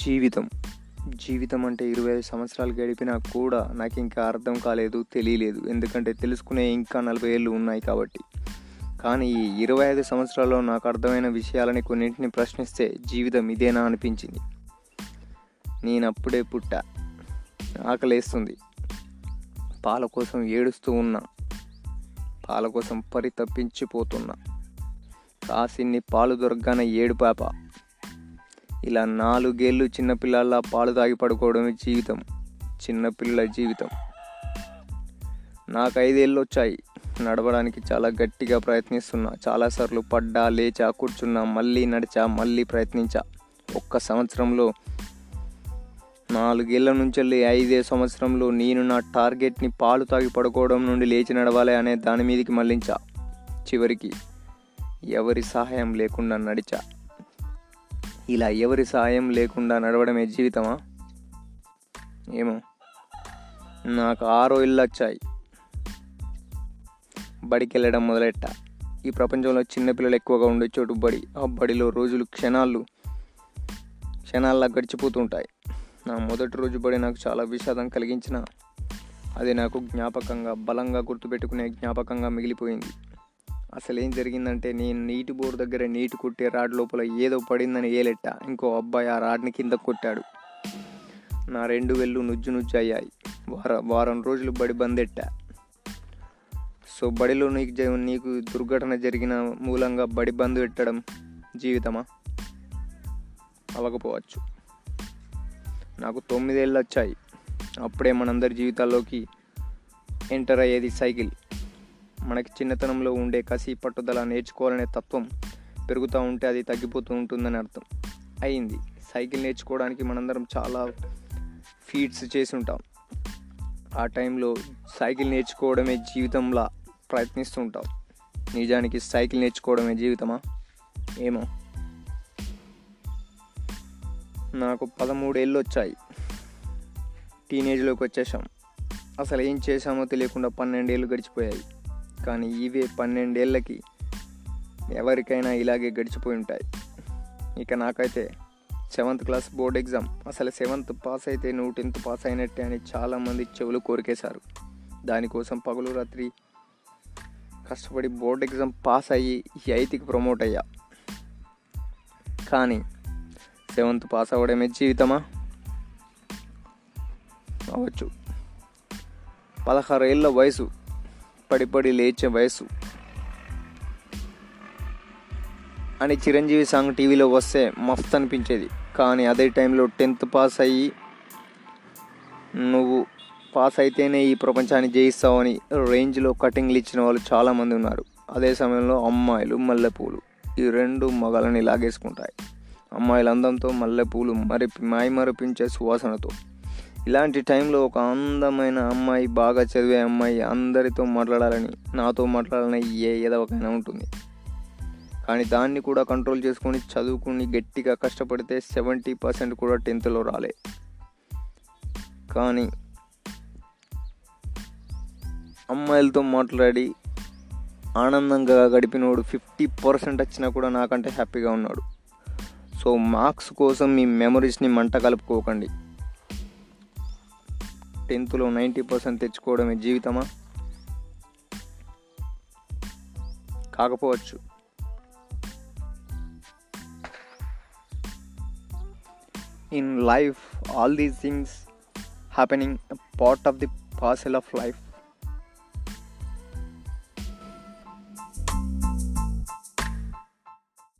జీవితం. జీవితం అంటే ఇరవై ఐదు సంవత్సరాలు గడిపినా కూడా నాకు ఇంకా అర్థం కాలేదు తెలియలేదు. ఎందుకంటే తెలుసుకునే ఇంకా నలభై ఏళ్ళు ఉన్నాయి కాబట్టి. కానీ ఈ ఇరవై ఐదు సంవత్సరాల్లో నాకు అర్థమైన విషయాలని కొన్నింటిని ప్రశ్నిస్తే జీవితం ఇదేనా అనిపించింది. నేను అప్పుడే పుట్టా. ఆకలేస్తుంది. పాల కోసం ఏడుస్తూ ఉన్నా. పాల కోసం పరితప్పించిపోతున్నా కాసిన్ని పాలు దొరకగానే ఏడు పాప. ఇలా నాలుగేళ్ళు చిన్నపిల్లల పాలు తాగి పడుకోవడమే జీవితం. చిన్నపిల్లల జీవితం. నాకు ఐదేళ్ళు వచ్చాయి నడవడానికి చాలా గట్టిగా ప్రయత్నిస్తున్నా. చాలాసార్లు పడ్డా లేచా కూర్చున్నా మళ్ళీ నడిచా మళ్ళీ ప్రయత్నించా. ఒక్క సంవత్సరంలో నాలుగేళ్ళ నుంచి వెళ్ళి ఐదే సంవత్సరంలో నేను నా టార్గెట్ని పాలు తాగి పడుకోవడం నుండి లేచి నడవాలి అనే దాని మీదకి మళ్ళించా. చివరికి ఎవరి సహాయం లేకుండా నడిచా. ఇలా ఎవరి సాయం లేకుండా నడవడమే జీవితమా? ఏమో. నాకు ఆరో ఇళ్ళు వచ్చాయి. బడికి వెళ్ళడం ఈ ప్రపంచంలో చిన్నపిల్లలు ఎక్కువగా ఉండే చోటు బడి. ఆ బడిలో రోజులు క్షణాలు క్షణాల్లా గడిచిపోతుంటాయి. నా మొదటి రోజు బడి నాకు చాలా విషాదం కలిగించిన అది నాకు జ్ఞాపకంగా బలంగా గుర్తుపెట్టుకునే జ్ఞాపకంగా మిగిలిపోయింది. అసలు ఏం జరిగిందంటే నేను నీటి బోర్ దగ్గర నీటి కొట్టే రాడ్ లోపల ఏదో పడిందని ఏలెట్టా. ఇంకో అబ్బాయి ఆ రాడ్ని కింద కొట్టాడు. నా రెండు వెళ్ళు నుజ్జు నుజ్జు అయ్యాయి. వార వారం రోజులు బడి బందెట్టా. సో బడిలో నీకు నీకు దుర్ఘటన జరిగిన మూలంగా బడి బంద్ పెట్టడం జీవితమా? అవ్వకపోవచ్చు. నాకు తొమ్మిదేళ్ళు వచ్చాయి అప్పుడే మనందరి జీవితాల్లోకి ఎంటర్ అయ్యేది సైకిల్. మనకి చిన్నతనంలో ఉండే కసి పట్టుదల నేర్చుకోవాలనే తత్వం పెరుగుతూ ఉంటే అది తగ్గిపోతూ ఉంటుందని అర్థం. అయింది. సైకిల్ నేర్చుకోవడానికి మనందరం చాలా ఫీట్స్ చేసి ఉంటాం. ఆ టైంలో సైకిల్ నేర్చుకోవడమే జీవితంలా ప్రయత్నిస్తుంటాం నిజానికి సైకిల్ నేర్చుకోవడమే జీవితమా? ఏమో. నాకు పదమూడేళ్ళు వచ్చాయి. టీనేజ్లోకి వచ్చేసాం అసలు ఏం చేశామో తెలియకుండా పన్నెండేళ్ళు గడిచిపోయాయి. కానీ ఇవే పన్నెండేళ్ళకి ఎవరికైనా ఇలాగే గడిచిపోయి ఉంటాయి. ఇక నాకైతే సెవెంత్ క్లాస్ బోర్డ్ ఎగ్జామ్. అసలు సెవెంత్ పాస్ అయితే నువ్వు టెన్త్ పాస్ అయినట్టే అని చాలామంది చెవులు కోరికేశారు. దానికోసం పగలు రాత్రి కష్టపడి బోర్డ్ ఎగ్జామ్ పాస్ అయ్యి ఎయిత్కి ప్రమోట్ అయ్యా. కానీ సెవెంత్ పాస్ అవ్వడమే జీవితమా? అవ్వచ్చు. పదహారు ఏళ్ళ వయసు పడి పడి లేచే వయసు. అని చిరంజీవి సాంగ్ టీవీలో వస్తే మస్త్ అనిపించేది. కానీ అదే టైంలో టెన్త్ పాస్ అయ్యి నువ్వు పాస్ అయితేనే ఈ ప్రపంచాన్ని జయిస్తావని రేంజ్లో కటింగ్లు ఇచ్చిన వాళ్ళు చాలామంది ఉన్నారు. అదే సమయంలో అమ్మాయిలు మల్లెపూలు. ఈ రెండు మగలని లాగేసుకుంటాయి. అమ్మాయిల అందంతో మల్లెపూలు మరిపి మాయ మరిపించే సువాసనతో. ఇలాంటి టైంలో ఒక అందమైన అమ్మాయి బాగా చదివే అమ్మాయి అందరితో మాట్లాడాలని నాతో మాట్లాడాలని ఏ ఎదవకైనా ఉంటుంది. కానీ దాన్ని కూడా కంట్రోల్ చేసుకొని చదువుకుని గట్టిగా కష్టపడితే సెవెంటీ పర్సెంట్ కూడా టెన్త్లో రాలే. కానీ అమ్మాయిలతో మాట్లాడి ఆనందంగా గడిపినోడు ఫిఫ్టీ పర్సెంట్ వచ్చినా కూడా నాకంటే హ్యాపీగా ఉన్నాడు. సో మార్క్స్ కోసం మీ మెమరీస్ని మంట కలుపుకోకండి. టెన్త్లో నైంటీ పర్సెంట్ తెచ్చుకోవడమే జీవితమా? కాకపోవచ్చు. In life all these things happening part of the parcel of life